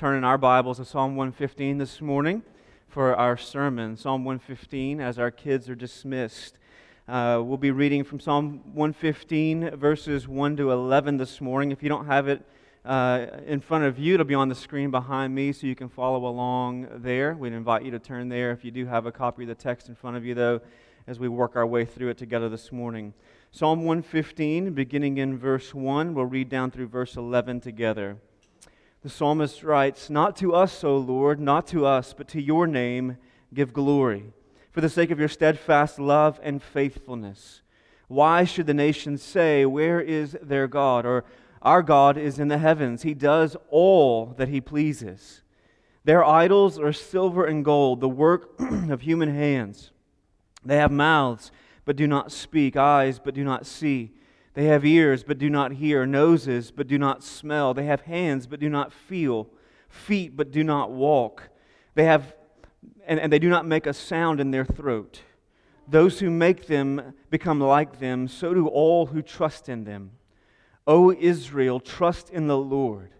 turn in our Bibles to Psalm 115 this morning for our sermon. Psalm 115, as our kids are dismissed. Uh, we'll be reading from Psalm 115, verses 1 to 11 this morning. If you don't have it uh, in front of you, it'll be on the screen behind me so you can follow along there. We'd invite you to turn there if you do have a copy of the text in front of you, though, as we work our way through it together this morning. Psalm 115, beginning in verse 1, we'll read down through verse 11 together. The psalmist writes, Not to us, O Lord, not to us, but to your name give glory, for the sake of your steadfast love and faithfulness. Why should the nations say, Where is their God? Or, Our God is in the heavens. He does all that he pleases. Their idols are silver and gold, the work of human hands. They have mouths, but do not speak, eyes, but do not see they have ears, but do not hear, noses, but do not smell. They have hands, but do not feel, feet, but do not walk. They have, and, and they do not make a sound in their throat. Those who make them become like them, so do all who trust in them. O Israel, trust in the Lord.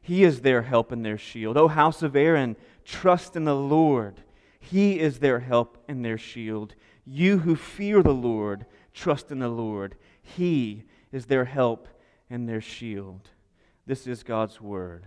He is their help and their shield. O house of Aaron, trust in the Lord. He is their help and their shield. You who fear the Lord, trust in the Lord. He is their help and their shield. This is God's word.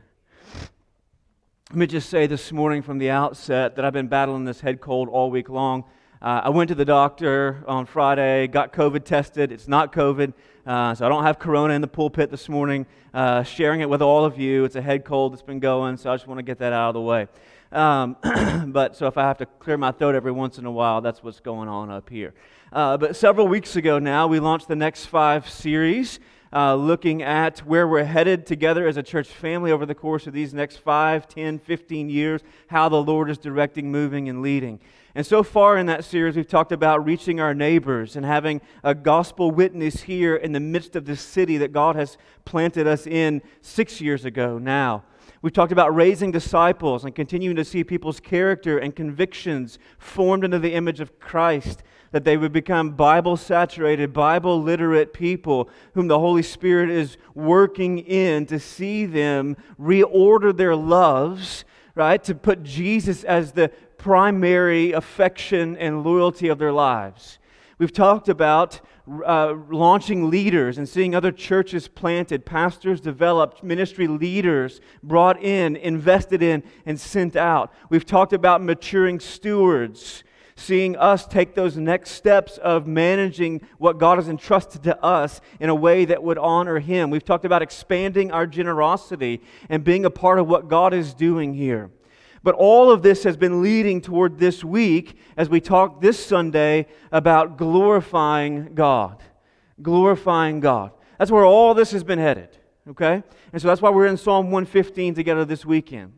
Let me just say this morning from the outset that I've been battling this head cold all week long. Uh, I went to the doctor on Friday, got COVID tested. It's not COVID, uh, so I don't have corona in the pulpit this morning, uh, sharing it with all of you. It's a head cold that's been going, so I just want to get that out of the way. Um, but so if I have to clear my throat every once in a while, that's what's going on up here. Uh, but several weeks ago now, we launched the Next Five series. Uh, looking at where we're headed together as a church family over the course of these next 5, 10, 15 years, how the Lord is directing, moving, and leading. And so far in that series, we've talked about reaching our neighbors and having a gospel witness here in the midst of this city that God has planted us in six years ago now. We've talked about raising disciples and continuing to see people's character and convictions formed into the image of Christ, that they would become Bible saturated, Bible literate people whom the Holy Spirit is working in to see them reorder their loves, right? To put Jesus as the primary affection and loyalty of their lives. We've talked about uh, launching leaders and seeing other churches planted, pastors developed, ministry leaders brought in, invested in, and sent out. We've talked about maturing stewards, seeing us take those next steps of managing what God has entrusted to us in a way that would honor Him. We've talked about expanding our generosity and being a part of what God is doing here. But all of this has been leading toward this week as we talk this Sunday about glorifying God. Glorifying God. That's where all this has been headed, okay? And so that's why we're in Psalm 115 together this weekend.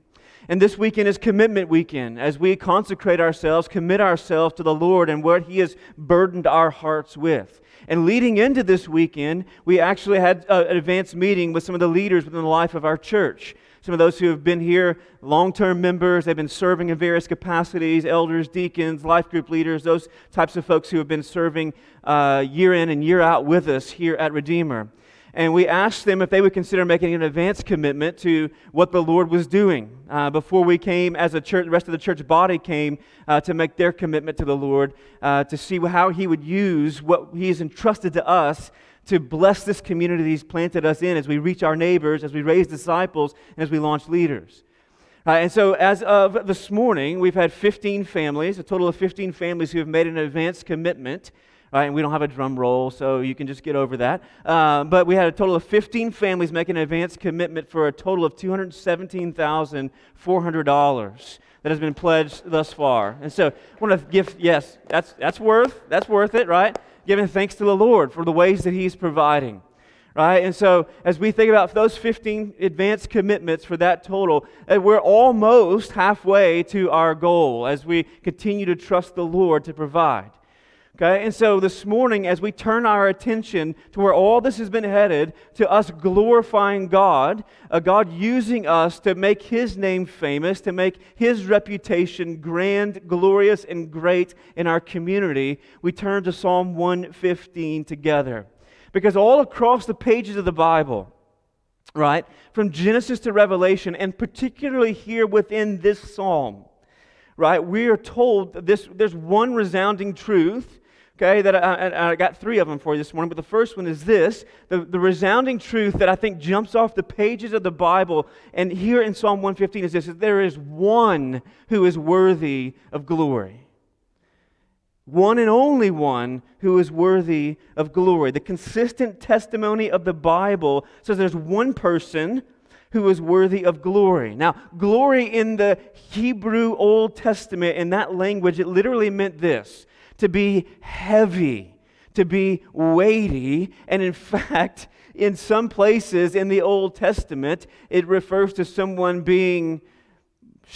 And this weekend is commitment weekend as we consecrate ourselves, commit ourselves to the Lord and what He has burdened our hearts with. And leading into this weekend, we actually had uh, an advanced meeting with some of the leaders within the life of our church some of those who have been here, long term members, they've been serving in various capacities elders, deacons, life group leaders, those types of folks who have been serving uh, year in and year out with us here at Redeemer. And we asked them if they would consider making an advance commitment to what the Lord was doing uh, before we came, as a church, the rest of the church body came uh, to make their commitment to the Lord, uh, to see how He would use what He has entrusted to us to bless this community He's planted us in as we reach our neighbors, as we raise disciples, and as we launch leaders. Uh, and so, as of this morning, we've had 15 families, a total of 15 families who have made an advance commitment. Right, and we don't have a drum roll, so you can just get over that. Uh, but we had a total of 15 families make an advance commitment for a total of $217,400 that has been pledged thus far. And so, I want to give, yes, that's, that's worth, that's worth it, right? Giving thanks to the Lord for the ways that He's providing. Right? And so, as we think about those 15 advanced commitments for that total, uh, we're almost halfway to our goal as we continue to trust the Lord to provide. Okay, and so this morning, as we turn our attention to where all this has been headed, to us glorifying God, a God using us to make His name famous, to make His reputation grand, glorious, and great in our community, we turn to Psalm 115 together. Because all across the pages of the Bible, right? From Genesis to Revelation, and particularly here within this psalm, right? We are told this, there's one resounding truth, okay, that I, I, got three of them for you this morning, but the first one is this the, the resounding truth that I think jumps off the pages of the Bible, and here in Psalm 115 is this that there is one who is worthy of glory one and only one who is worthy of glory. The consistent testimony of the Bible says there's one person who is worthy of glory. Now, glory in the Hebrew Old Testament, in that language, it literally meant this to be heavy, to be weighty, and in fact, in some places in the Old Testament, it refers to someone being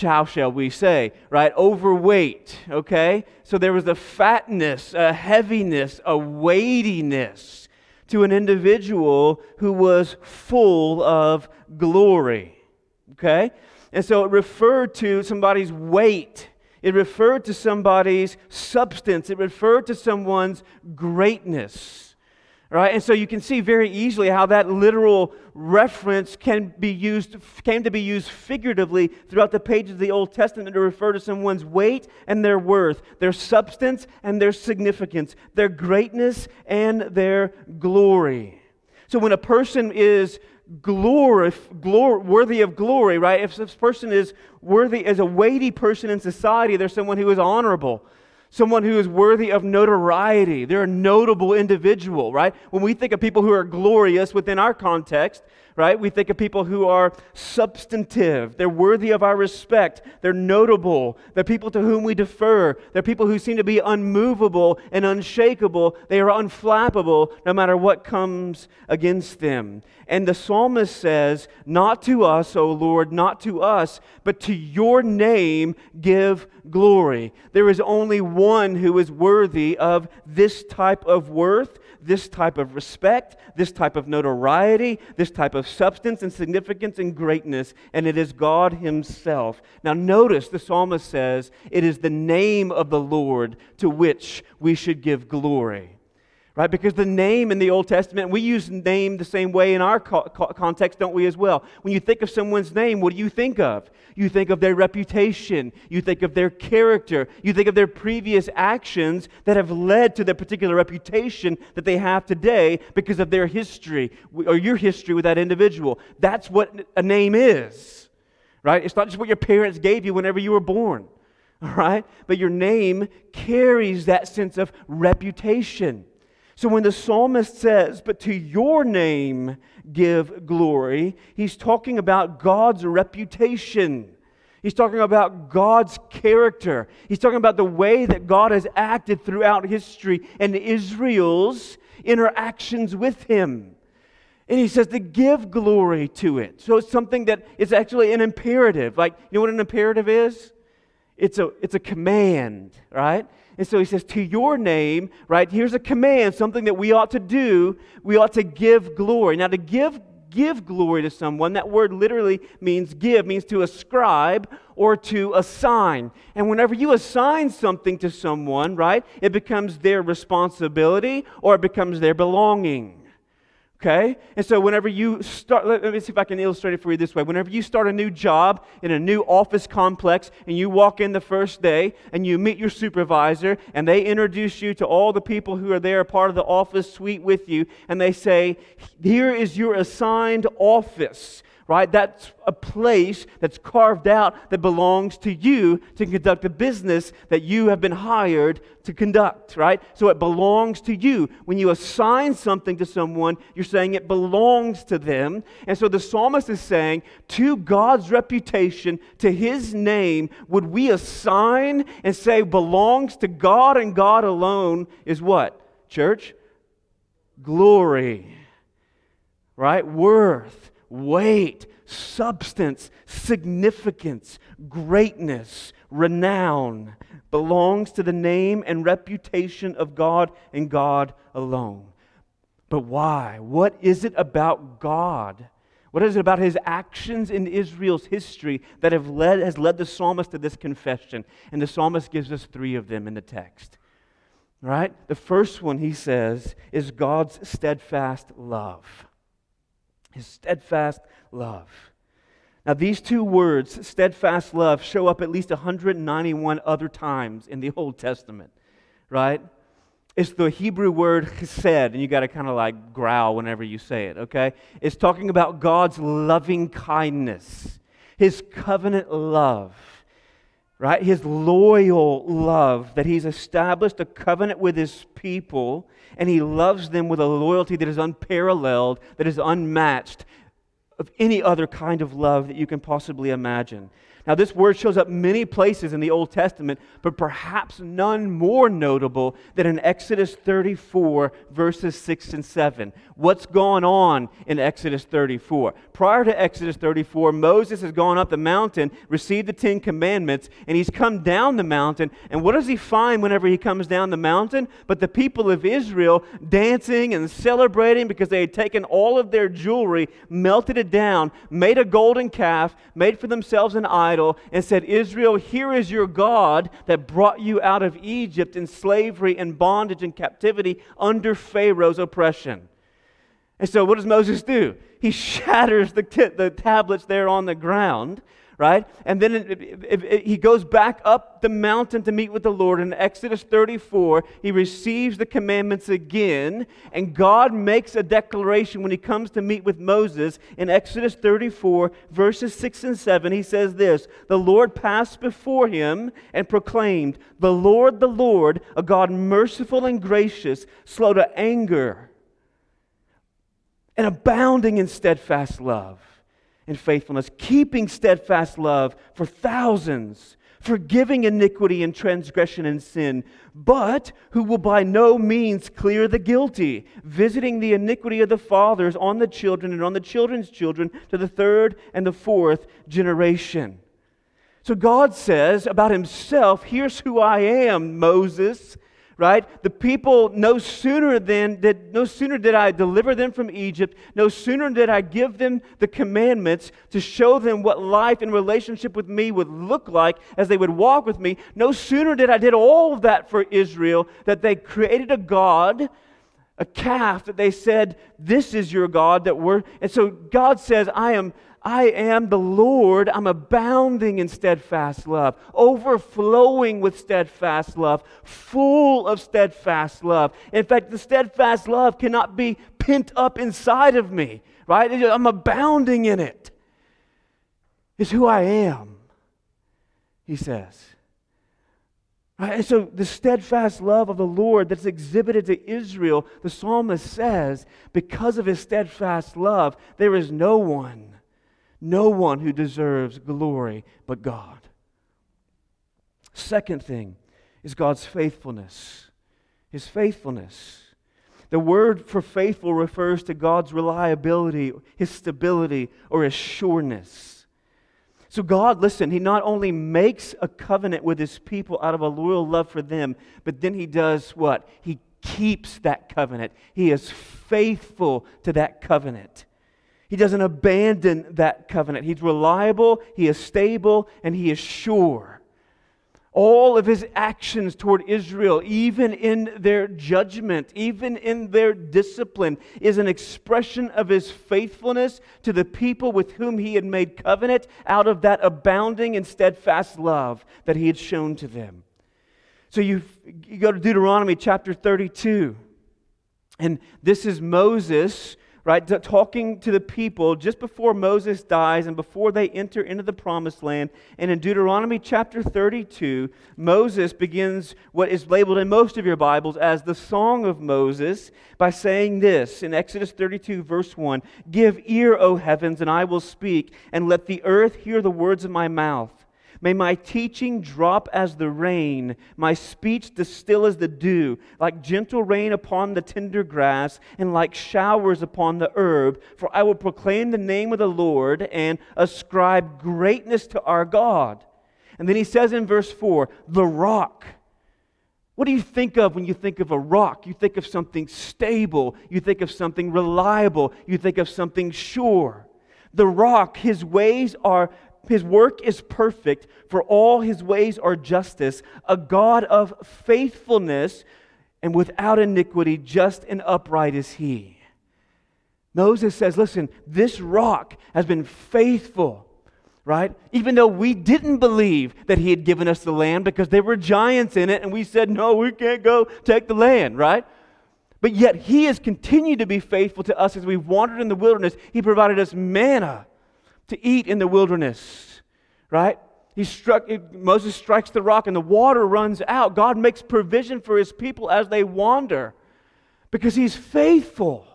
how shall we say, right? Overweight, okay? So there was a fatness, a heaviness, a weightiness to an individual who was full of glory, okay? And so it referred to somebody's weight. It referred to somebody's substance. It referred to someone's greatness. Right? And so you can see very easily how that literal reference can be used, came to be used figuratively throughout the pages of the Old Testament to refer to someone's weight and their worth, their substance and their significance, their greatness and their glory. So when a person is glory, glory, worthy of glory, right? If this person is worthy as a weighty person in society, they're someone who is honorable someone who is worthy of notoriety. They're a notable individual, right? When we think of people who are glorious within our context, right, we think of people who are substantive. They're worthy of our respect. They're notable. They're people to whom we defer. They're people who seem to be unmovable and unshakable. They are unflappable no matter what comes against them. And the psalmist says, Not to us, O Lord, not to us, but to your name give glory. There is only one who is worthy of this type of worth, this type of respect, this type of notoriety, this type of substance and significance and greatness, and it is God Himself. Now, notice the psalmist says, It is the name of the Lord to which we should give glory right? Because the name in the Old Testament, we use name the same way in our co- context, don't we, as well? When you think of someone's name, what do you think of? You think of their reputation, you think of their character, you think of their previous actions that have led to the particular reputation that they have today because of their history or your history with that individual. That's what a name is, right? It's not just what your parents gave you whenever you were born. All right? But your name carries that sense of reputation. So when the psalmist says, But to your name give glory, he's talking about God's reputation. He's talking about God's character. He's talking about the way that God has acted throughout history and Israel's interactions with him. And he says to give glory to it. So it's something that is actually an imperative. Like, you know what an imperative is? It's a, it's a command, right? And so he says, To your name, right? Here's a command, something that we ought to do. We ought to give glory. Now, to give give glory to someone, that word literally means give, means to ascribe or to assign. And whenever you assign something to someone, right, it becomes their responsibility or it becomes their belonging. Okay? And so, whenever you start, let me see if I can illustrate it for you this way. Whenever you start a new job in a new office complex and you walk in the first day and you meet your supervisor and they introduce you to all the people who are there, part of the office suite with you, and they say, Here is your assigned office right? That's a place that's carved out that belongs to you to conduct the business that you have been hired to conduct, right? So it belongs to you. When you assign something to someone, you're saying it belongs to them. And so the psalmist is saying, to God's reputation, to his name, would we assign and say belongs to God and God alone is what? Church? Glory, right? Worth weight, substance, significance, greatness, renown belongs to the name and reputation of God and God alone. But why? What is it about God? What is it about his actions in Israel's history that have led, has led the psalmist to this confession? And the psalmist gives us three of them in the text. Right? The first one, he says, is God's steadfast love. His steadfast love. Now, these two words, steadfast love, show up at least 191 other times in the Old Testament, right? It's the Hebrew word chesed, and you got to kind of like growl whenever you say it, okay? It's talking about God's loving kindness, His covenant love, right? His loyal love that He's established a covenant with His people, and He loves them with a loyalty that is unparalleled, that is unmatched of any other kind of love that you can possibly imagine. Now, this word shows up many places in the Old Testament, but perhaps none more notable than in Exodus 34, verses 6 and 7. What's gone on in Exodus 34? Prior to Exodus 34, Moses has gone up the mountain, received the Ten Commandments, and he's come down the mountain. And what does he find whenever he comes down the mountain? But the people of Israel dancing and celebrating because they had taken all of their jewelry, melted it down, made a golden calf, made for themselves an idol idol and said, Israel, here is your God that brought you out of Egypt in slavery and bondage and captivity under Pharaoh's oppression. And so, what does Moses do? He shatters the, t- the tablets there on the ground right? And then it, it, it, he goes back up the mountain to meet with the Lord. In Exodus 34, he receives the commandments again, and God makes a declaration when he comes to meet with Moses. In Exodus 34, verses 6 and 7, he says this The Lord passed before him and proclaimed, The Lord, the Lord, a God merciful and gracious, slow to anger, and abounding in steadfast love and faithfulness, keeping steadfast love for thousands, forgiving iniquity and transgression and sin, but who will by no means clear the guilty, visiting the iniquity of the fathers on the children and on the children's children to the third and the fourth generation. So God says about himself, Here's who I am, Moses right? The people no sooner than did no sooner did I deliver them from Egypt, no sooner did I give them the commandments to show them what life in relationship with me would look like as they would walk with me. No sooner did I did all of that for Israel that they created a god a calf that they said, This is your God that we're. And so God says, I am I am the Lord. I'm abounding in steadfast love, overflowing with steadfast love, full of steadfast love. In fact, the steadfast love cannot be pent up inside of me, right? I'm abounding in it. It's who I am, he says. Right? And so, the steadfast love of the Lord that's exhibited to Israel, the psalmist says, because of his steadfast love, there is no one no one who deserves glory but God. Second thing is God's faithfulness. His faithfulness. The word for faithful refers to God's reliability, his stability, or his sureness. So, God, listen, He not only makes a covenant with His people out of a loyal love for them, but then He does what? He keeps that covenant. He is faithful to that covenant. He doesn't abandon that covenant. He's reliable, he is stable, and he is sure. All of his actions toward Israel, even in their judgment, even in their discipline, is an expression of his faithfulness to the people with whom he had made covenant out of that abounding and steadfast love that he had shown to them. So you, you go to Deuteronomy chapter 32, and this is Moses right, talking to the people just before Moses dies and before they enter into the promised land. And in Deuteronomy chapter 32, Moses begins what is labeled in most of your Bibles as the Song of Moses by saying this in Exodus 32, verse 1 Give ear, O heavens, and I will speak, and let the earth hear the words of my mouth. May my teaching drop as the rain, my speech distill as the dew, like gentle rain upon the tender grass, and like showers upon the herb. For I will proclaim the name of the Lord and ascribe greatness to our God. And then he says in verse 4 the rock. What do you think of when you think of a rock? You think of something stable, you think of something reliable, you think of something sure. The rock, his ways are his work is perfect, for all his ways are justice, a God of faithfulness and without iniquity, just and upright is he. Moses says, Listen, this rock has been faithful right? Even though we didn't believe that he had given us the land because there were giants in it and we said, no, we can't go take the land, right? But yet he has continued to be faithful to us as we've wandered in the wilderness. He provided us manna to eat in the wilderness, right? He struck, Moses strikes the rock and the water runs out. God makes provision for his people as they wander because he's faithful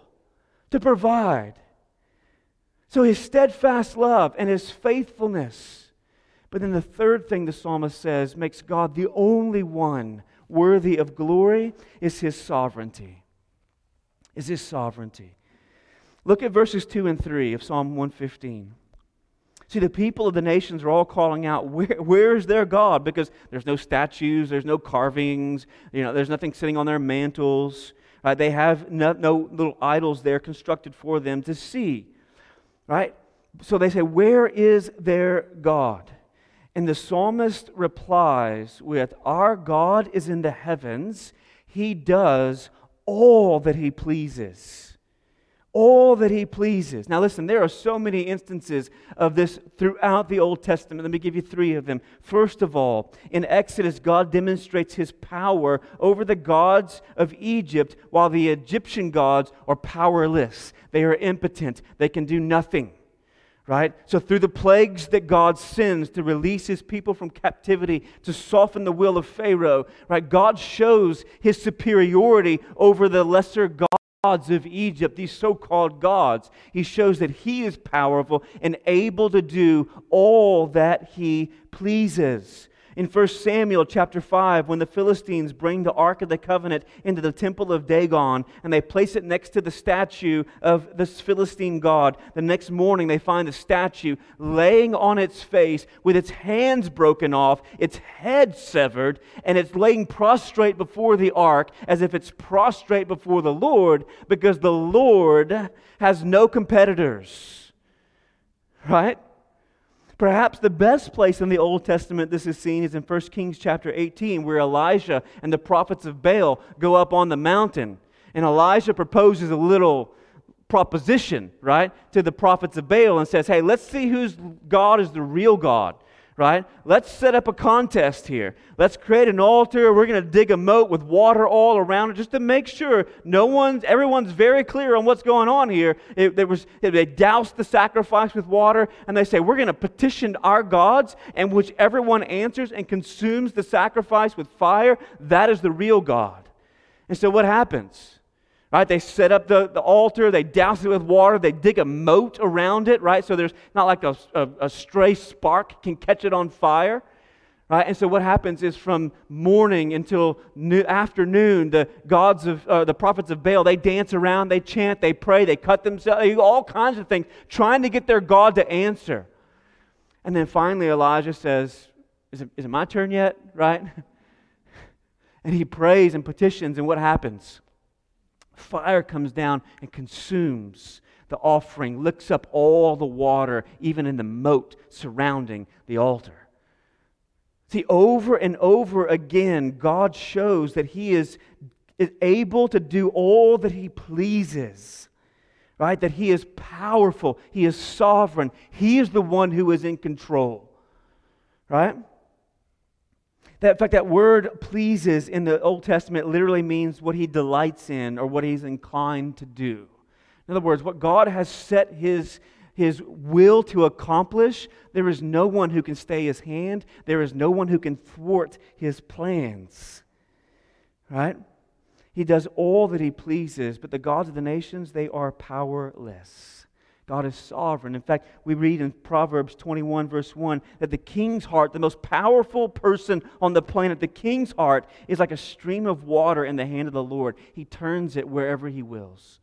to provide. So his steadfast love and his faithfulness. But then the third thing the psalmist says makes God the only one worthy of glory is his sovereignty. Is his sovereignty. Look at verses 2 and 3 of Psalm 115. See, the people of the nations are all calling out, Where, where is their God? Because there's no statues, there's no carvings, you know, there's nothing sitting on their mantles. Right? They have no, no little idols there constructed for them to see. Right? So they say, Where is their God? And the psalmist replies with, Our God is in the heavens. He does all that he pleases. All that he pleases. Now, listen, there are so many instances of this throughout the Old Testament. Let me give you three of them. First of all, in Exodus, God demonstrates his power over the gods of Egypt, while the Egyptian gods are powerless. They are impotent, they can do nothing. Right? So, through the plagues that God sends to release his people from captivity, to soften the will of Pharaoh, right? God shows his superiority over the lesser gods of Egypt, these so called gods. He shows that he is powerful and able to do all that he pleases. In 1 Samuel chapter 5, when the Philistines bring the Ark of the Covenant into the temple of Dagon and they place it next to the statue of this Philistine god, the next morning they find the statue laying on its face with its hands broken off, its head severed, and it's laying prostrate before the ark as if it's prostrate before the Lord because the Lord has no competitors. Right? Perhaps the best place in the Old Testament this is seen is in 1 Kings chapter 18, where Elijah and the prophets of Baal go up on the mountain. And Elijah proposes a little proposition, right, to the prophets of Baal and says, Hey, let's see whose God is the real God right? Let's set up a contest here. Let's create an altar. We're going to dig a moat with water all around it just to make sure no one's, everyone's very clear on what's going on here. It, there was, they doused the sacrifice with water and they say, We're going to petition our gods, and whichever one answers and consumes the sacrifice with fire, that is the real God. And so what happens? Right? They set up the, the altar, they douse it with water, they dig a moat around it, right? So there's not like a, a, a stray spark can catch it on fire. Right? And so what happens is from morning until new, afternoon, the gods of uh, the prophets of Baal, they dance around, they chant, they pray, they cut themselves, they do all kinds of things, trying to get their God to answer. And then finally Elijah says, Is it, is it my turn yet? Right? And he prays and petitions, and what happens? Fire comes down and consumes the offering, licks up all the water, even in the moat surrounding the altar. See, over and over again, God shows that He is, is able to do all that He pleases, right? That He is powerful, He is sovereign, He is the one who is in control, right? That, in fact, that word pleases in the Old Testament literally means what he delights in or what he's inclined to do. In other words, what God has set his, his will to accomplish, there is no one who can stay his hand. There is no one who can thwart his plans. Right? He does all that he pleases, but the gods of the nations, they are powerless. God is sovereign. In fact, we read in Proverbs 21, verse 1, that the king's heart, the most powerful person on the planet, the king's heart is like a stream of water in the hand of the Lord. He turns it wherever he wills.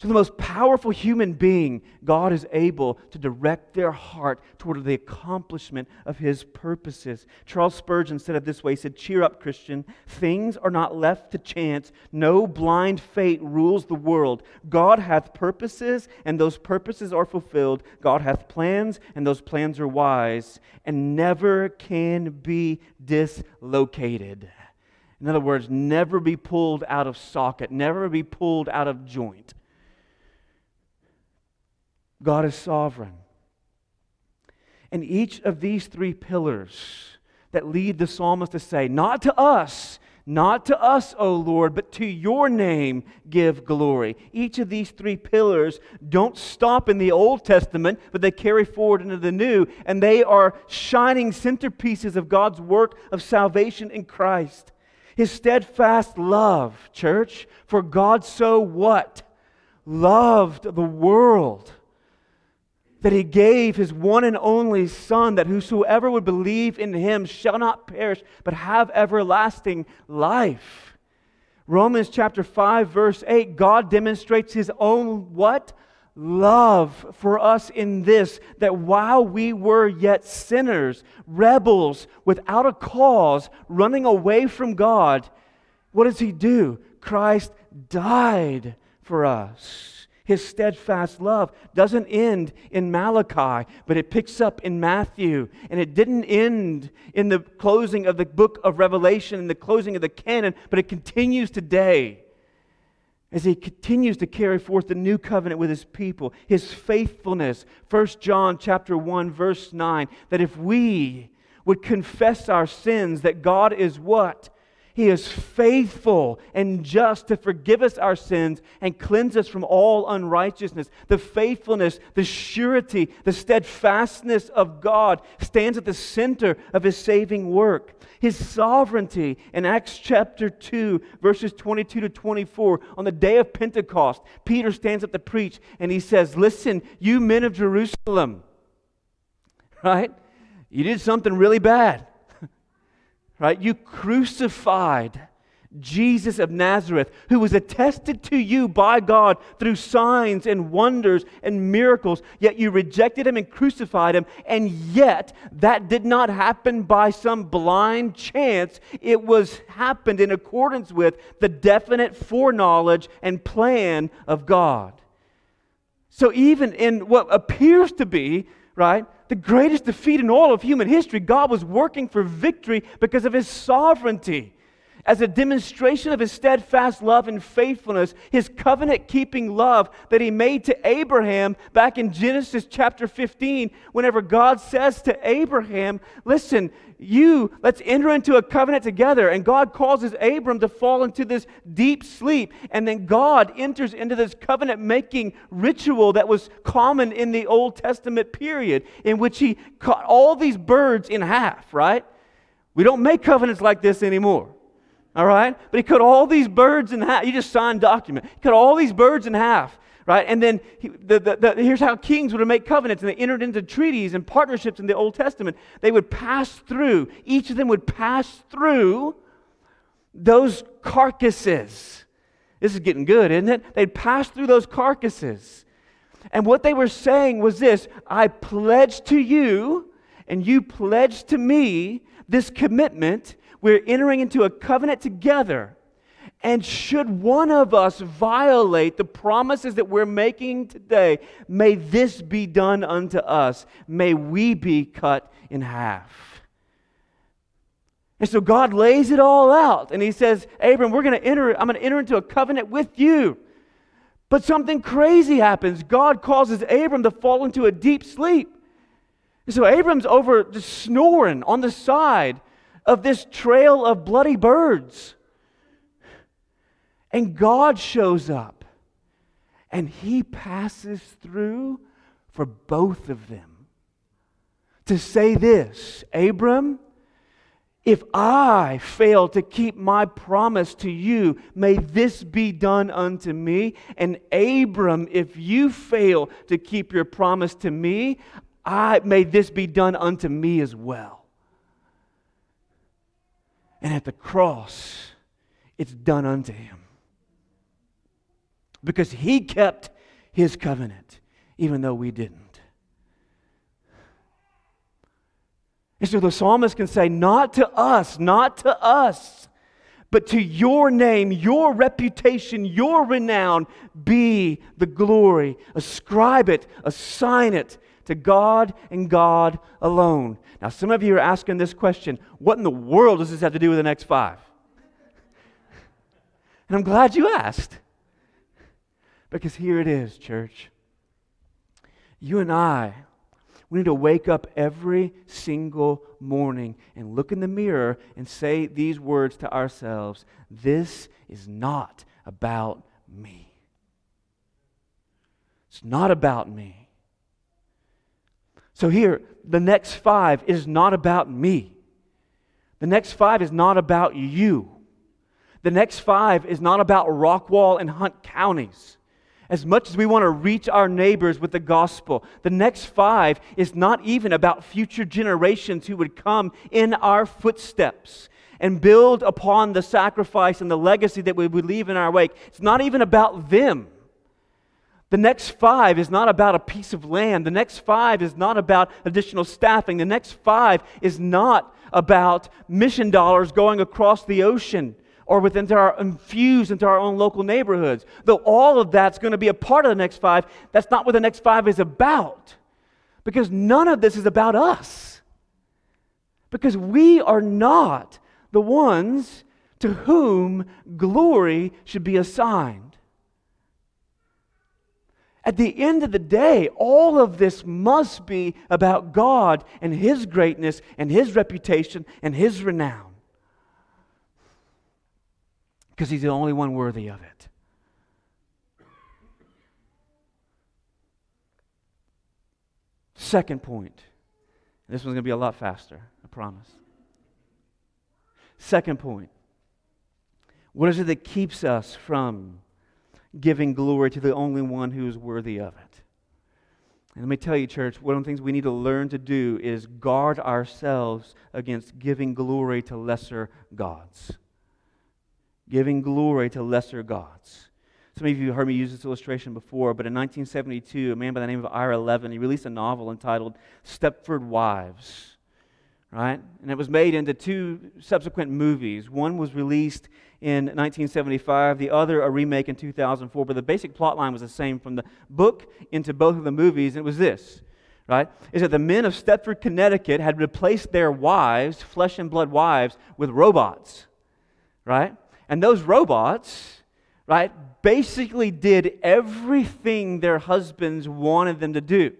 So, the most powerful human being, God is able to direct their heart toward the accomplishment of his purposes. Charles Spurgeon said it this way He said, Cheer up, Christian. Things are not left to chance. No blind fate rules the world. God hath purposes, and those purposes are fulfilled. God hath plans, and those plans are wise, and never can be dislocated. In other words, never be pulled out of socket, never be pulled out of joint. God is sovereign. And each of these three pillars that lead the psalmist to say, Not to us, not to us, O Lord, but to your name give glory. Each of these three pillars don't stop in the Old Testament, but they carry forward into the New, and they are shining centerpieces of God's work of salvation in Christ. His steadfast love, church, for God so what? Loved the world that he gave his one and only Son, that whosoever would believe in him shall not perish, but have everlasting life. Romans chapter 5, verse 8, God demonstrates his own what? Love for us in this, that while we were yet sinners, rebels, without a cause, running away from God, what does he do? Christ died for us. His steadfast love doesn't end in Malachi, but it picks up in Matthew. And it didn't end in the closing of the book of Revelation and the closing of the canon, but it continues today as he continues to carry forth the new covenant with his people his faithfulness 1 john chapter 1 verse 9 that if we would confess our sins that god is what he is faithful and just to forgive us our sins and cleanse us from all unrighteousness. The faithfulness, the surety, the steadfastness of God stands at the center of his saving work. His sovereignty in Acts chapter 2, verses 22 to 24, on the day of Pentecost, Peter stands up to preach and he says, Listen, you men of Jerusalem, right? You did something really bad right? You crucified Jesus of Nazareth, who was attested to you by God through signs and wonders and miracles, yet you rejected him and crucified him, and yet that did not happen by some blind chance. It was happened in accordance with the definite foreknowledge and plan of God. So even in what appears to be, right, the greatest defeat in all of human history, God was working for victory because of his sovereignty. As a demonstration of his steadfast love and faithfulness, his covenant keeping love that he made to Abraham back in Genesis chapter 15, whenever God says to Abraham, Listen, you, let's enter into a covenant together. And God causes Abram to fall into this deep sleep. And then God enters into this covenant making ritual that was common in the Old Testament period, in which he cut all these birds in half, right? We don't make covenants like this anymore. All right? But he cut all these birds in half. You just signed document. He cut all these birds in half right? And then he, the, the, the, here's how kings would make covenants, and they entered into treaties and partnerships in the Old Testament. They would pass through, each of them would pass through those carcasses. This is getting good, isn't it? They'd pass through those carcasses. And what they were saying was this I pledge to you, and you pledge to me this commitment. We're entering into a covenant together and should one of us violate the promises that we're making today, may this be done unto us. May we be cut in half. And so God lays it all out and he says, Abram, we're going to enter, I'm going to enter into a covenant with you. But something crazy happens. God causes Abram to fall into a deep sleep. And so Abram's over just snoring on the side of this trail of bloody birds. And God shows up and he passes through for both of them to say this Abram, if I fail to keep my promise to you, may this be done unto me. And Abram, if you fail to keep your promise to me, I may this be done unto me as well. And at the cross, it's done unto him because he kept his covenant, even though we didn't. And so the psalmist can say, Not to us, not to us, but to your name, your reputation, your renown be the glory. Ascribe it, assign it to God and God alone. Now, some of you are asking this question what in the world does this have to do with the next five? And I'm glad you asked. Because here it is, church. You and I, we need to wake up every single morning and look in the mirror and say these words to ourselves This is not about me. It's not about me. So, here, the next five is not about me. The next five is not about you. The next five is not about Rockwall and Hunt counties. As much as we want to reach our neighbors with the gospel, the next five is not even about future generations who would come in our footsteps and build upon the sacrifice and the legacy that we would leave in our wake. It's not even about them. The next five is not about a piece of land. The next five is not about additional staffing. The next five is not about mission dollars going across the ocean or within our infused into our own local neighborhoods. Though all of that's going to be a part of the next five, that's not what the next five is about. Because none of this is about us. Because we are not the ones to whom glory should be assigned. At the end of the day, all of this must be about God and His greatness and His reputation and His renown. Because He's the only one worthy of it. Second point. This one's going to be a lot faster, I promise. Second point. What is it that keeps us from giving glory to the only one who is worthy of it. And let me tell you, church, one of the things we need to learn to do is guard ourselves against giving glory to lesser gods. Giving glory to lesser gods. Some of you have heard me use this illustration before, but in 1972, a man by the name of Ira Levin, he released a novel entitled Stepford Wives. Right? And it was made into two subsequent movies. One was released in 1975, the other a remake in 2004. But the basic plot line was the same from the book into both of the movies. And it was this, right? Is that the men of Stepford, Connecticut had replaced their wives, flesh and blood wives, with robots, right? And those robots, right, basically did everything their husbands wanted them to do,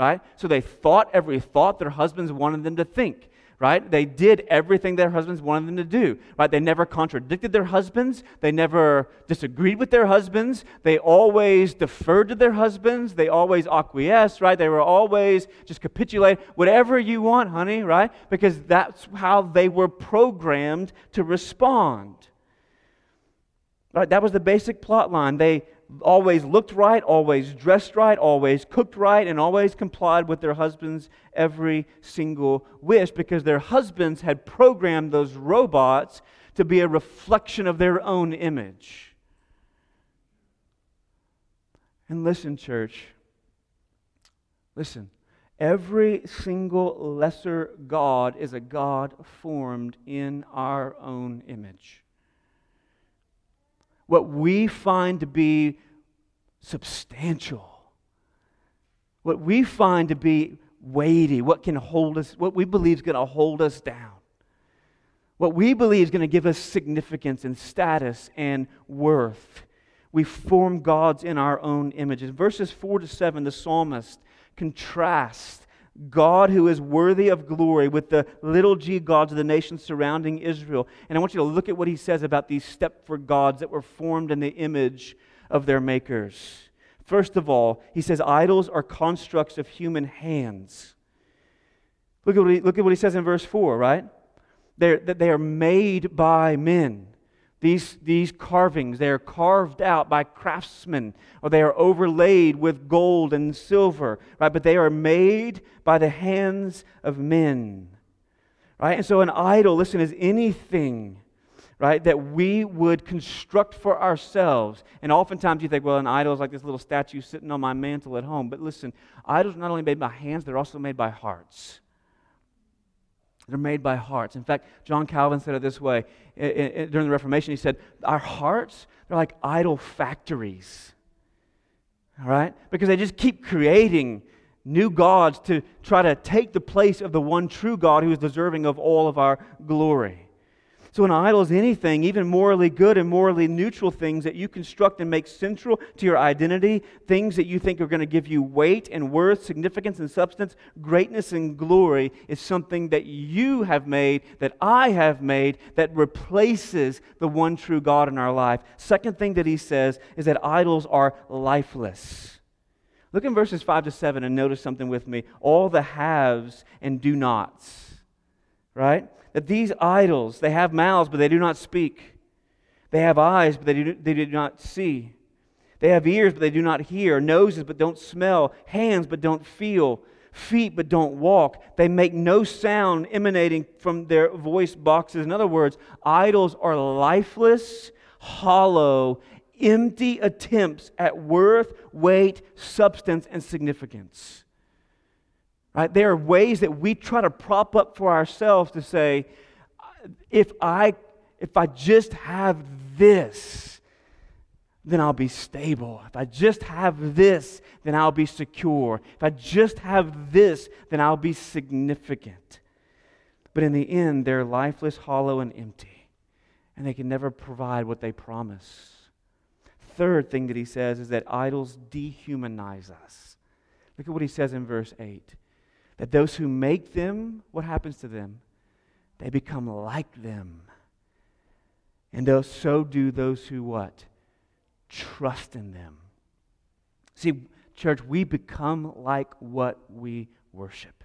right? So they thought every thought their husbands wanted them to think right? They did everything their husbands wanted them to do, right? They never contradicted their husbands. They never disagreed with their husbands. They always deferred to their husbands. They always acquiesced, right? They were always just capitulate, whatever you want, honey, right? Because that's how they were programmed to respond. Right? That was the basic plot line. They always looked right, always dressed right, always cooked right, and always complied with their husband's every single wish because their husbands had programmed those robots to be a reflection of their own image. And listen, church, listen. Every single lesser God is a God formed in our own image what we find to be substantial, what we find to be weighty, what can hold us, what we believe is going to hold us down, what we believe is going to give us significance and status and worth. We form gods in our own images. Verses 4 to 7, the psalmist contrasts God who is worthy of glory with the little g gods of the nations surrounding Israel. And I want you to look at what he says about these Stepford gods that were formed in the image of their makers. First of all, he says idols are constructs of human hands. Look at what he, look at what he says in verse 4, right? They're, that they are made by men. These, these carvings, they are carved out by craftsmen, or they are overlaid with gold and silver, right? But they are made by the hands of men, right? And so an idol, listen, is anything, right, that we would construct for ourselves. And oftentimes you think, well, an idol is like this little statue sitting on my mantle at home. But listen, idols are not only made by hands, they're also made by hearts. They're made by hearts. In fact, John Calvin said it this way during the Reformation. He said, Our hearts, they're like idol factories. All right? Because they just keep creating new gods to try to take the place of the one true God who is deserving of all of our glory. So, an idol is anything, even morally good and morally neutral things that you construct and make central to your identity, things that you think are going to give you weight and worth, significance and substance, greatness and glory, is something that you have made, that I have made, that replaces the one true God in our life. Second thing that he says is that idols are lifeless. Look in verses 5 to 7 and notice something with me. All the haves and do nots, right? That these idols, they have mouths, but they do not speak. They have eyes, but they do, they do not see. They have ears, but they do not hear. Noses, but don't smell. Hands, but don't feel. Feet, but don't walk. They make no sound emanating from their voice boxes. In other words, idols are lifeless, hollow, empty attempts at worth, weight, substance, and significance. Right? There are ways that we try to prop up for ourselves to say, if I, if I just have this, then I'll be stable. If I just have this, then I'll be secure. If I just have this, then I'll be significant. But in the end, they're lifeless, hollow, and empty. And they can never provide what they promise. Third thing that he says is that idols dehumanize us. Look at what he says in verse 8 that those who make them, what happens to them? They become like them. And so do those who what? Trust in them. See, church, we become like what we worship.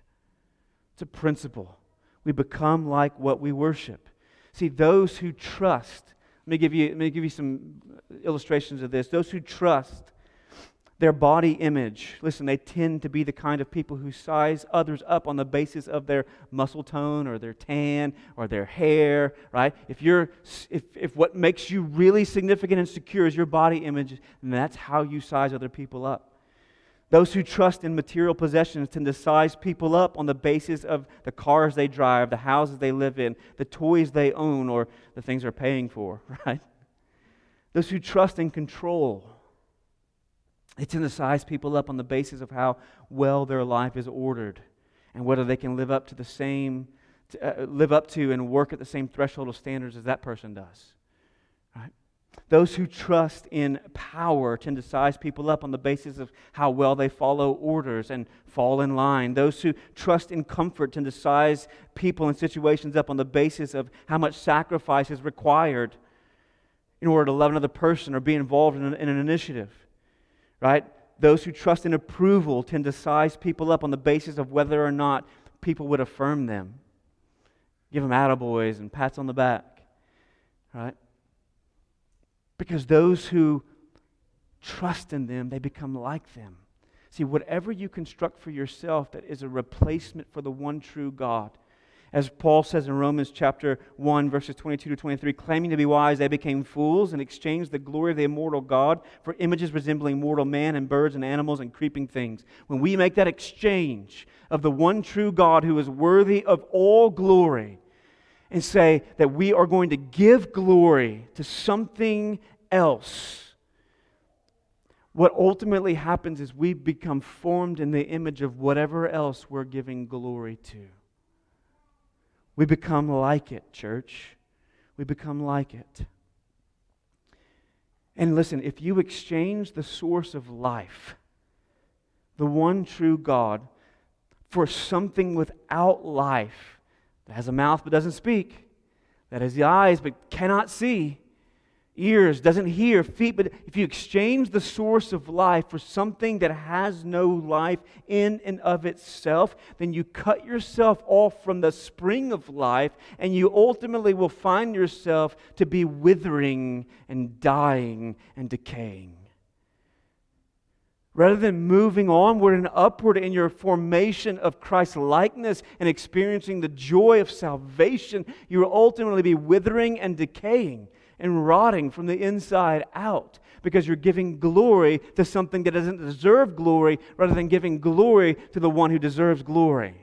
It's a principle. We become like what we worship. See, those who trust, let me give you, let me give you some illustrations of this. Those who trust their body image. Listen, they tend to be the kind of people who size others up on the basis of their muscle tone or their tan or their hair, right? If you're if, if what makes you really significant and secure is your body image, then that's how you size other people up. Those who trust in material possessions tend to size people up on the basis of the cars they drive, the houses they live in, the toys they own, or the things they're paying for, right? Those who trust in control they tend to size people up on the basis of how well their life is ordered and whether they can live up to the same, uh, live up to and work at the same threshold of standards as that person does. Right? Those who trust in power tend to size people up on the basis of how well they follow orders and fall in line. Those who trust in comfort tend to size people and situations up on the basis of how much sacrifice is required in order to love another person or be involved in an, in an initiative right? Those who trust in approval tend to size people up on the basis of whether or not people would affirm them. Give them attaboys and pats on the back, right? Because those who trust in them, they become like them. See, whatever you construct for yourself that is a replacement for the one true God, as Paul says in Romans chapter 1, verses 22 to 23, claiming to be wise, they became fools and exchanged the glory of the immortal God for images resembling mortal man and birds and animals and creeping things. When we make that exchange of the one true God who is worthy of all glory and say that we are going to give glory to something else, what ultimately happens is we become formed in the image of whatever else we're giving glory to. We become like it, church. We become like it. And listen, if you exchange the source of life, the one true God, for something without life, that has a mouth but doesn't speak, that has the eyes but cannot see, ears, doesn't hear, feet, but if you exchange the source of life for something that has no life in and of itself, then you cut yourself off from the spring of life, and you ultimately will find yourself to be withering and dying and decaying. Rather than moving onward and upward in your formation of Christ's likeness and experiencing the joy of salvation, you will ultimately be withering and decaying and rotting from the inside out because you're giving glory to something that doesn't deserve glory rather than giving glory to the one who deserves glory.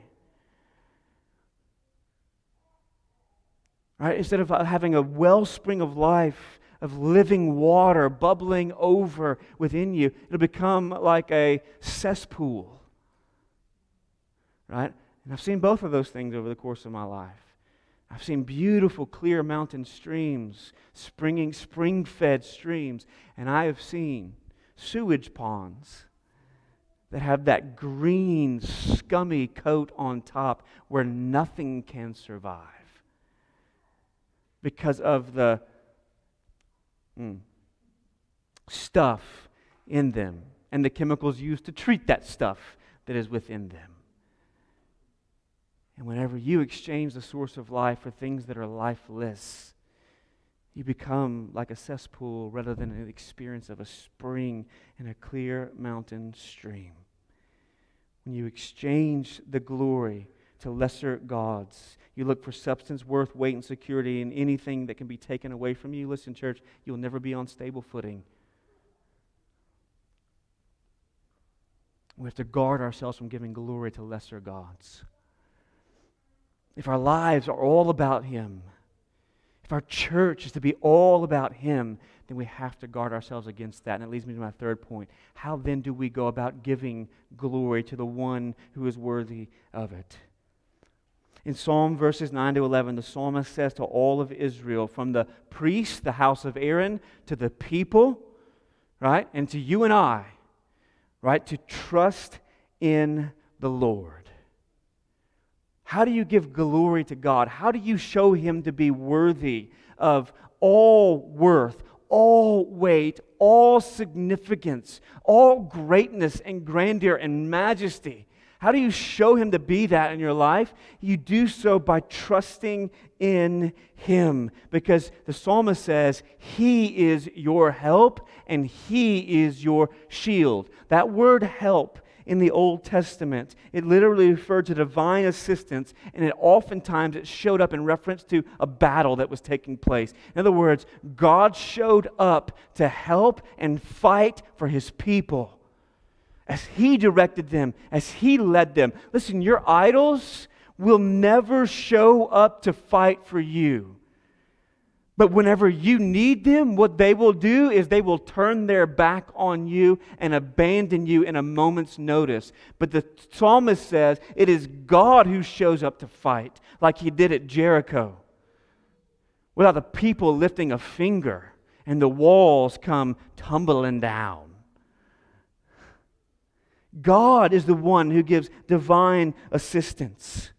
Right? Instead of uh, having a wellspring of life, of living water bubbling over within you, it'll become like a cesspool. Right? And I've seen both of those things over the course of my life. I've seen beautiful, clear mountain streams, springing, spring fed streams, and I have seen sewage ponds that have that green, scummy coat on top where nothing can survive because of the mm, stuff in them and the chemicals used to treat that stuff that is within them. And whenever you exchange the source of life for things that are lifeless, you become like a cesspool rather than an experience of a spring and a clear mountain stream. When you exchange the glory to lesser gods, you look for substance, worth, weight, and security in anything that can be taken away from you. Listen, church, you'll never be on stable footing. We have to guard ourselves from giving glory to lesser gods. If our lives are all about Him, if our church is to be all about Him, then we have to guard ourselves against that. And it leads me to my third point. How then do we go about giving glory to the one who is worthy of it? In Psalm verses 9 to 11, the psalmist says to all of Israel, from the priest, the house of Aaron, to the people, right, and to you and I, right, to trust in the Lord. How do you give glory to God? How do you show Him to be worthy of all worth, all weight, all significance, all greatness and grandeur and majesty? How do you show Him to be that in your life? You do so by trusting in Him. Because the psalmist says, He is your help and He is your shield. That word help in the Old Testament, it literally referred to divine assistance, and it oftentimes it showed up in reference to a battle that was taking place. In other words, God showed up to help and fight for His people as He directed them, as He led them. Listen, your idols will never show up to fight for you. But whenever you need them, what they will do is they will turn their back on you and abandon you in a moment's notice. But the psalmist says it is God who shows up to fight, like he did at Jericho, without the people lifting a finger and the walls come tumbling down. God is the one who gives divine assistance.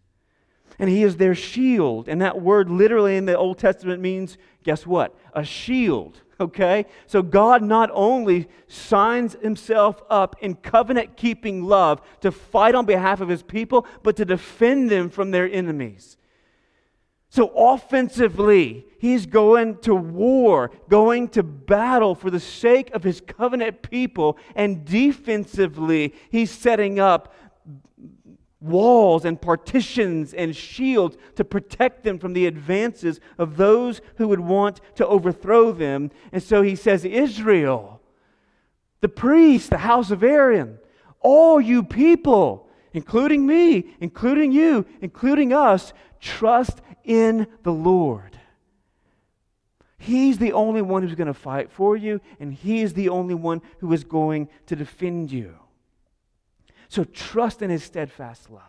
And he is their shield. And that word literally in the Old Testament means, guess what? A shield. Okay? So God not only signs himself up in covenant keeping love to fight on behalf of his people, but to defend them from their enemies. So, offensively, he's going to war, going to battle for the sake of his covenant people. And defensively, he's setting up walls and partitions and shields to protect them from the advances of those who would want to overthrow them. And so he says, Israel, the priests, the house of Aaron, all you people, including me, including you, including us, trust in the Lord. He's the only one who's going to fight for you, and He is the only one who is going to defend you. So trust in His steadfast love.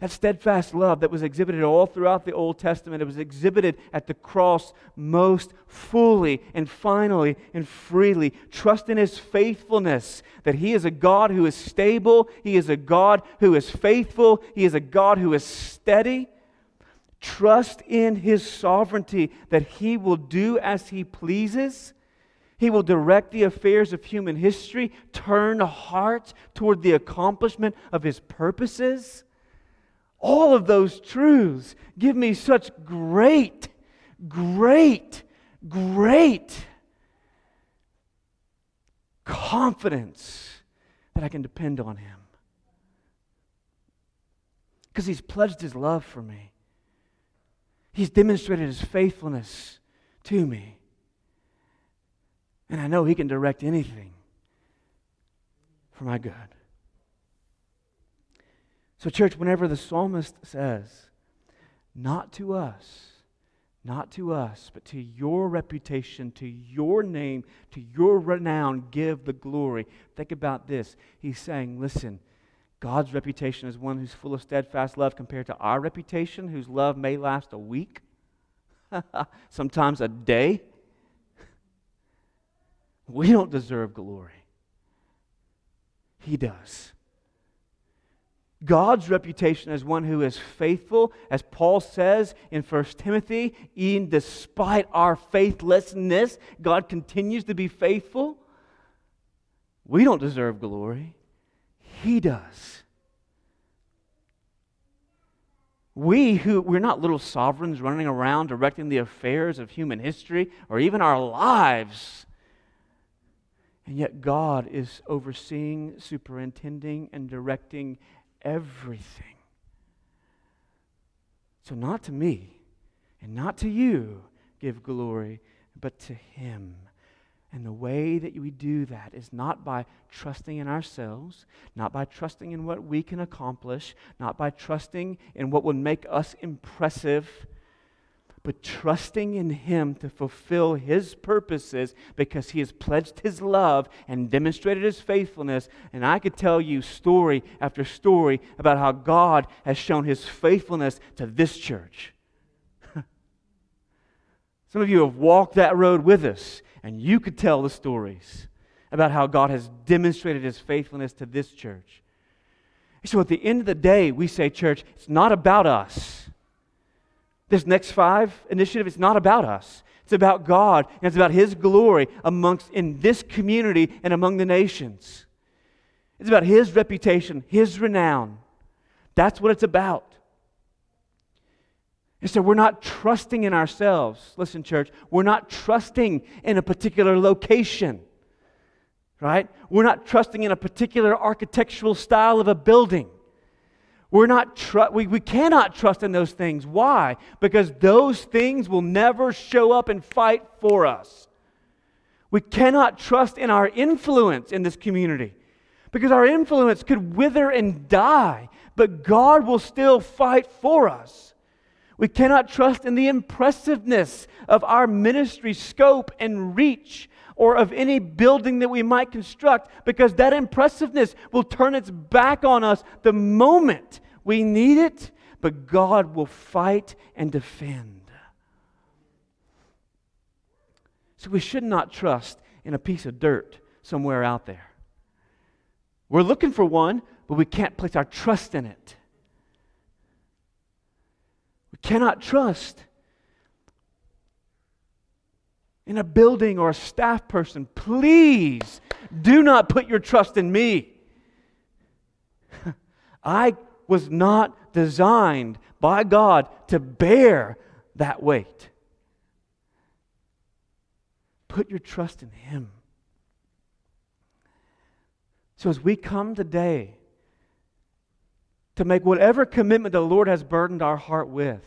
That steadfast love that was exhibited all throughout the Old Testament, it was exhibited at the cross most fully and finally and freely. Trust in His faithfulness, that He is a God who is stable, He is a God who is faithful, He is a God who is steady. Trust in His sovereignty that He will do as He pleases. He will direct the affairs of human history, turn hearts toward the accomplishment of His purposes. All of those truths give me such great, great, great confidence that I can depend on Him. Because He's pledged His love for me. He's demonstrated his faithfulness to me. And I know he can direct anything for my good. So, church, whenever the psalmist says, not to us, not to us, but to your reputation, to your name, to your renown, give the glory. Think about this. He's saying, listen, God's reputation is one who's full of steadfast love compared to our reputation, whose love may last a week, sometimes a day. We don't deserve glory. He does. God's reputation as one who is faithful, as Paul says in 1 Timothy, even despite our faithlessness, God continues to be faithful. We don't deserve glory, He does. We who we're not little sovereigns running around directing the affairs of human history or even our lives. And yet God is overseeing, superintending, and directing everything. So, not to me and not to you give glory, but to Him. And the way that we do that is not by trusting in ourselves, not by trusting in what we can accomplish, not by trusting in what would make us impressive, but trusting in Him to fulfill His purposes because He has pledged His love and demonstrated His faithfulness. And I could tell you story after story about how God has shown His faithfulness to this church. Some of you have walked that road with us and you could tell the stories about how God has demonstrated his faithfulness to this church. So at the end of the day, we say, church, it's not about us. This next five initiative, is not about us. It's about God, and it's about His glory amongst in this community and among the nations. It's about His reputation, His renown. That's what it's about. And so we're not trusting in ourselves. Listen, church, we're not trusting in a particular location, right? We're not trusting in a particular architectural style of a building. We're not tr- we, we cannot trust in those things. Why? Because those things will never show up and fight for us. We cannot trust in our influence in this community because our influence could wither and die, but God will still fight for us. We cannot trust in the impressiveness of our ministry scope and reach or of any building that we might construct because that impressiveness will turn its back on us the moment we need it, but God will fight and defend. So we should not trust in a piece of dirt somewhere out there. We're looking for one, but we can't place our trust in it. We cannot trust in a building or a staff person. Please do not put your trust in me. I was not designed by God to bear that weight. Put your trust in Him. So, as we come today to make whatever commitment the Lord has burdened our heart with,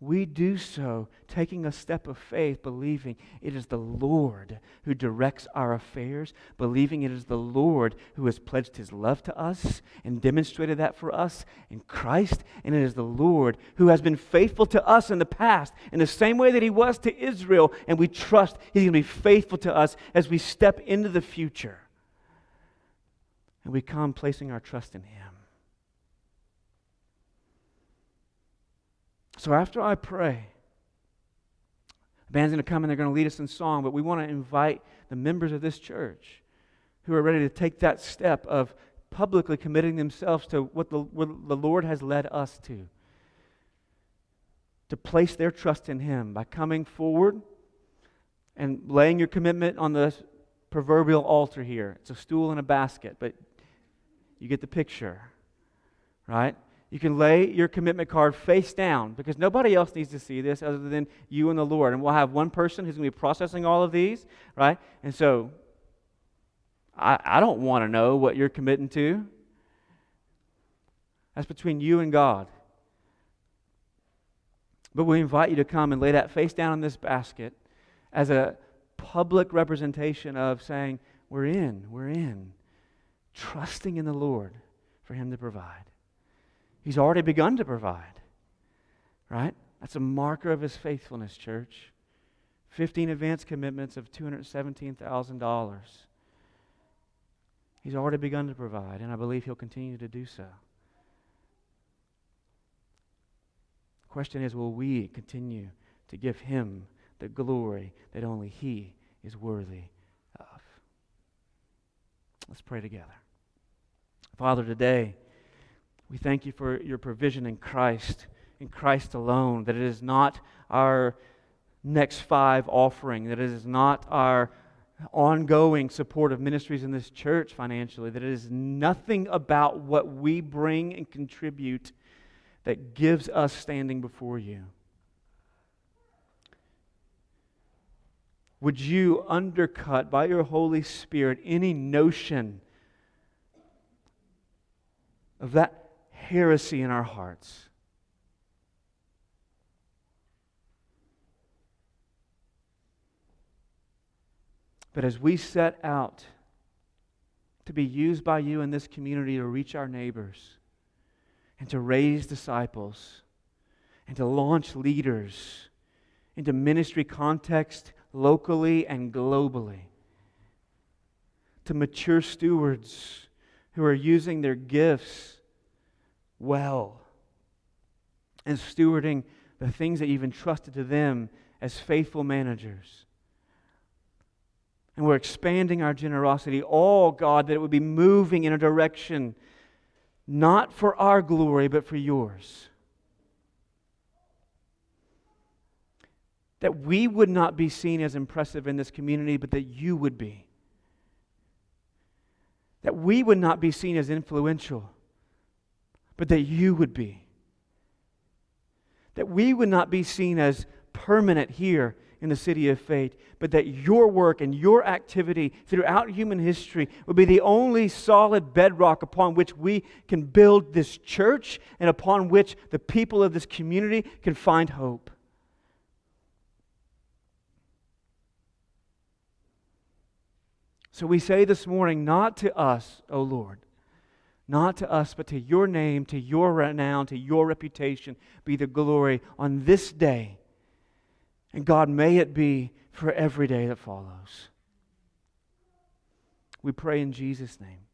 we do so taking a step of faith, believing it is the Lord who directs our affairs, believing it is the Lord who has pledged his love to us and demonstrated that for us in Christ, and it is the Lord who has been faithful to us in the past in the same way that he was to Israel, and we trust he's going to be faithful to us as we step into the future. And we come placing our trust in him. So after I pray, the band's going to come and they're going to lead us in song, but we want to invite the members of this church who are ready to take that step of publicly committing themselves to what the, what the Lord has led us to. To place their trust in Him by coming forward and laying your commitment on the proverbial altar here. It's a stool and a basket, but you get the picture, right? You can lay your commitment card face down because nobody else needs to see this other than you and the Lord. And we'll have one person who's going to be processing all of these, right? And so I, I don't want to know what you're committing to. That's between you and God. But we invite you to come and lay that face down in this basket as a public representation of saying, We're in, we're in, trusting in the Lord for Him to provide. He's already begun to provide. Right? That's a marker of his faithfulness, church. 15 advance commitments of $217,000. He's already begun to provide, and I believe He'll continue to do so. The question is will we continue to give Him the glory that only He is worthy of? Let's pray together. Father, today, we thank you for your provision in Christ, in Christ alone, that it is not our next five offering, that it is not our ongoing support of ministries in this church financially, that it is nothing about what we bring and contribute that gives us standing before you. Would you undercut by your Holy Spirit any notion of that heresy in our hearts? But as we set out to be used by you in this community to reach our neighbors and to raise disciples and to launch leaders into ministry context locally and globally, to mature stewards who are using their gifts well and stewarding the things that you've entrusted to them as faithful managers and we're expanding our generosity, all, God, that it would be moving in a direction not for our glory, but for yours. That we would not be seen as impressive in this community, but that you would be. That we would not be seen as influential, but that you would be. That we would not be seen as permanent here in the city of faith, but that your work and your activity throughout human history would be the only solid bedrock upon which we can build this church and upon which the people of this community can find hope. So we say this morning, not to us, O Lord, not to us, but to your name, to your renown, to your reputation be the glory on this day and God, may it be for every day that follows. We pray in Jesus' name.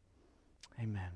Amen.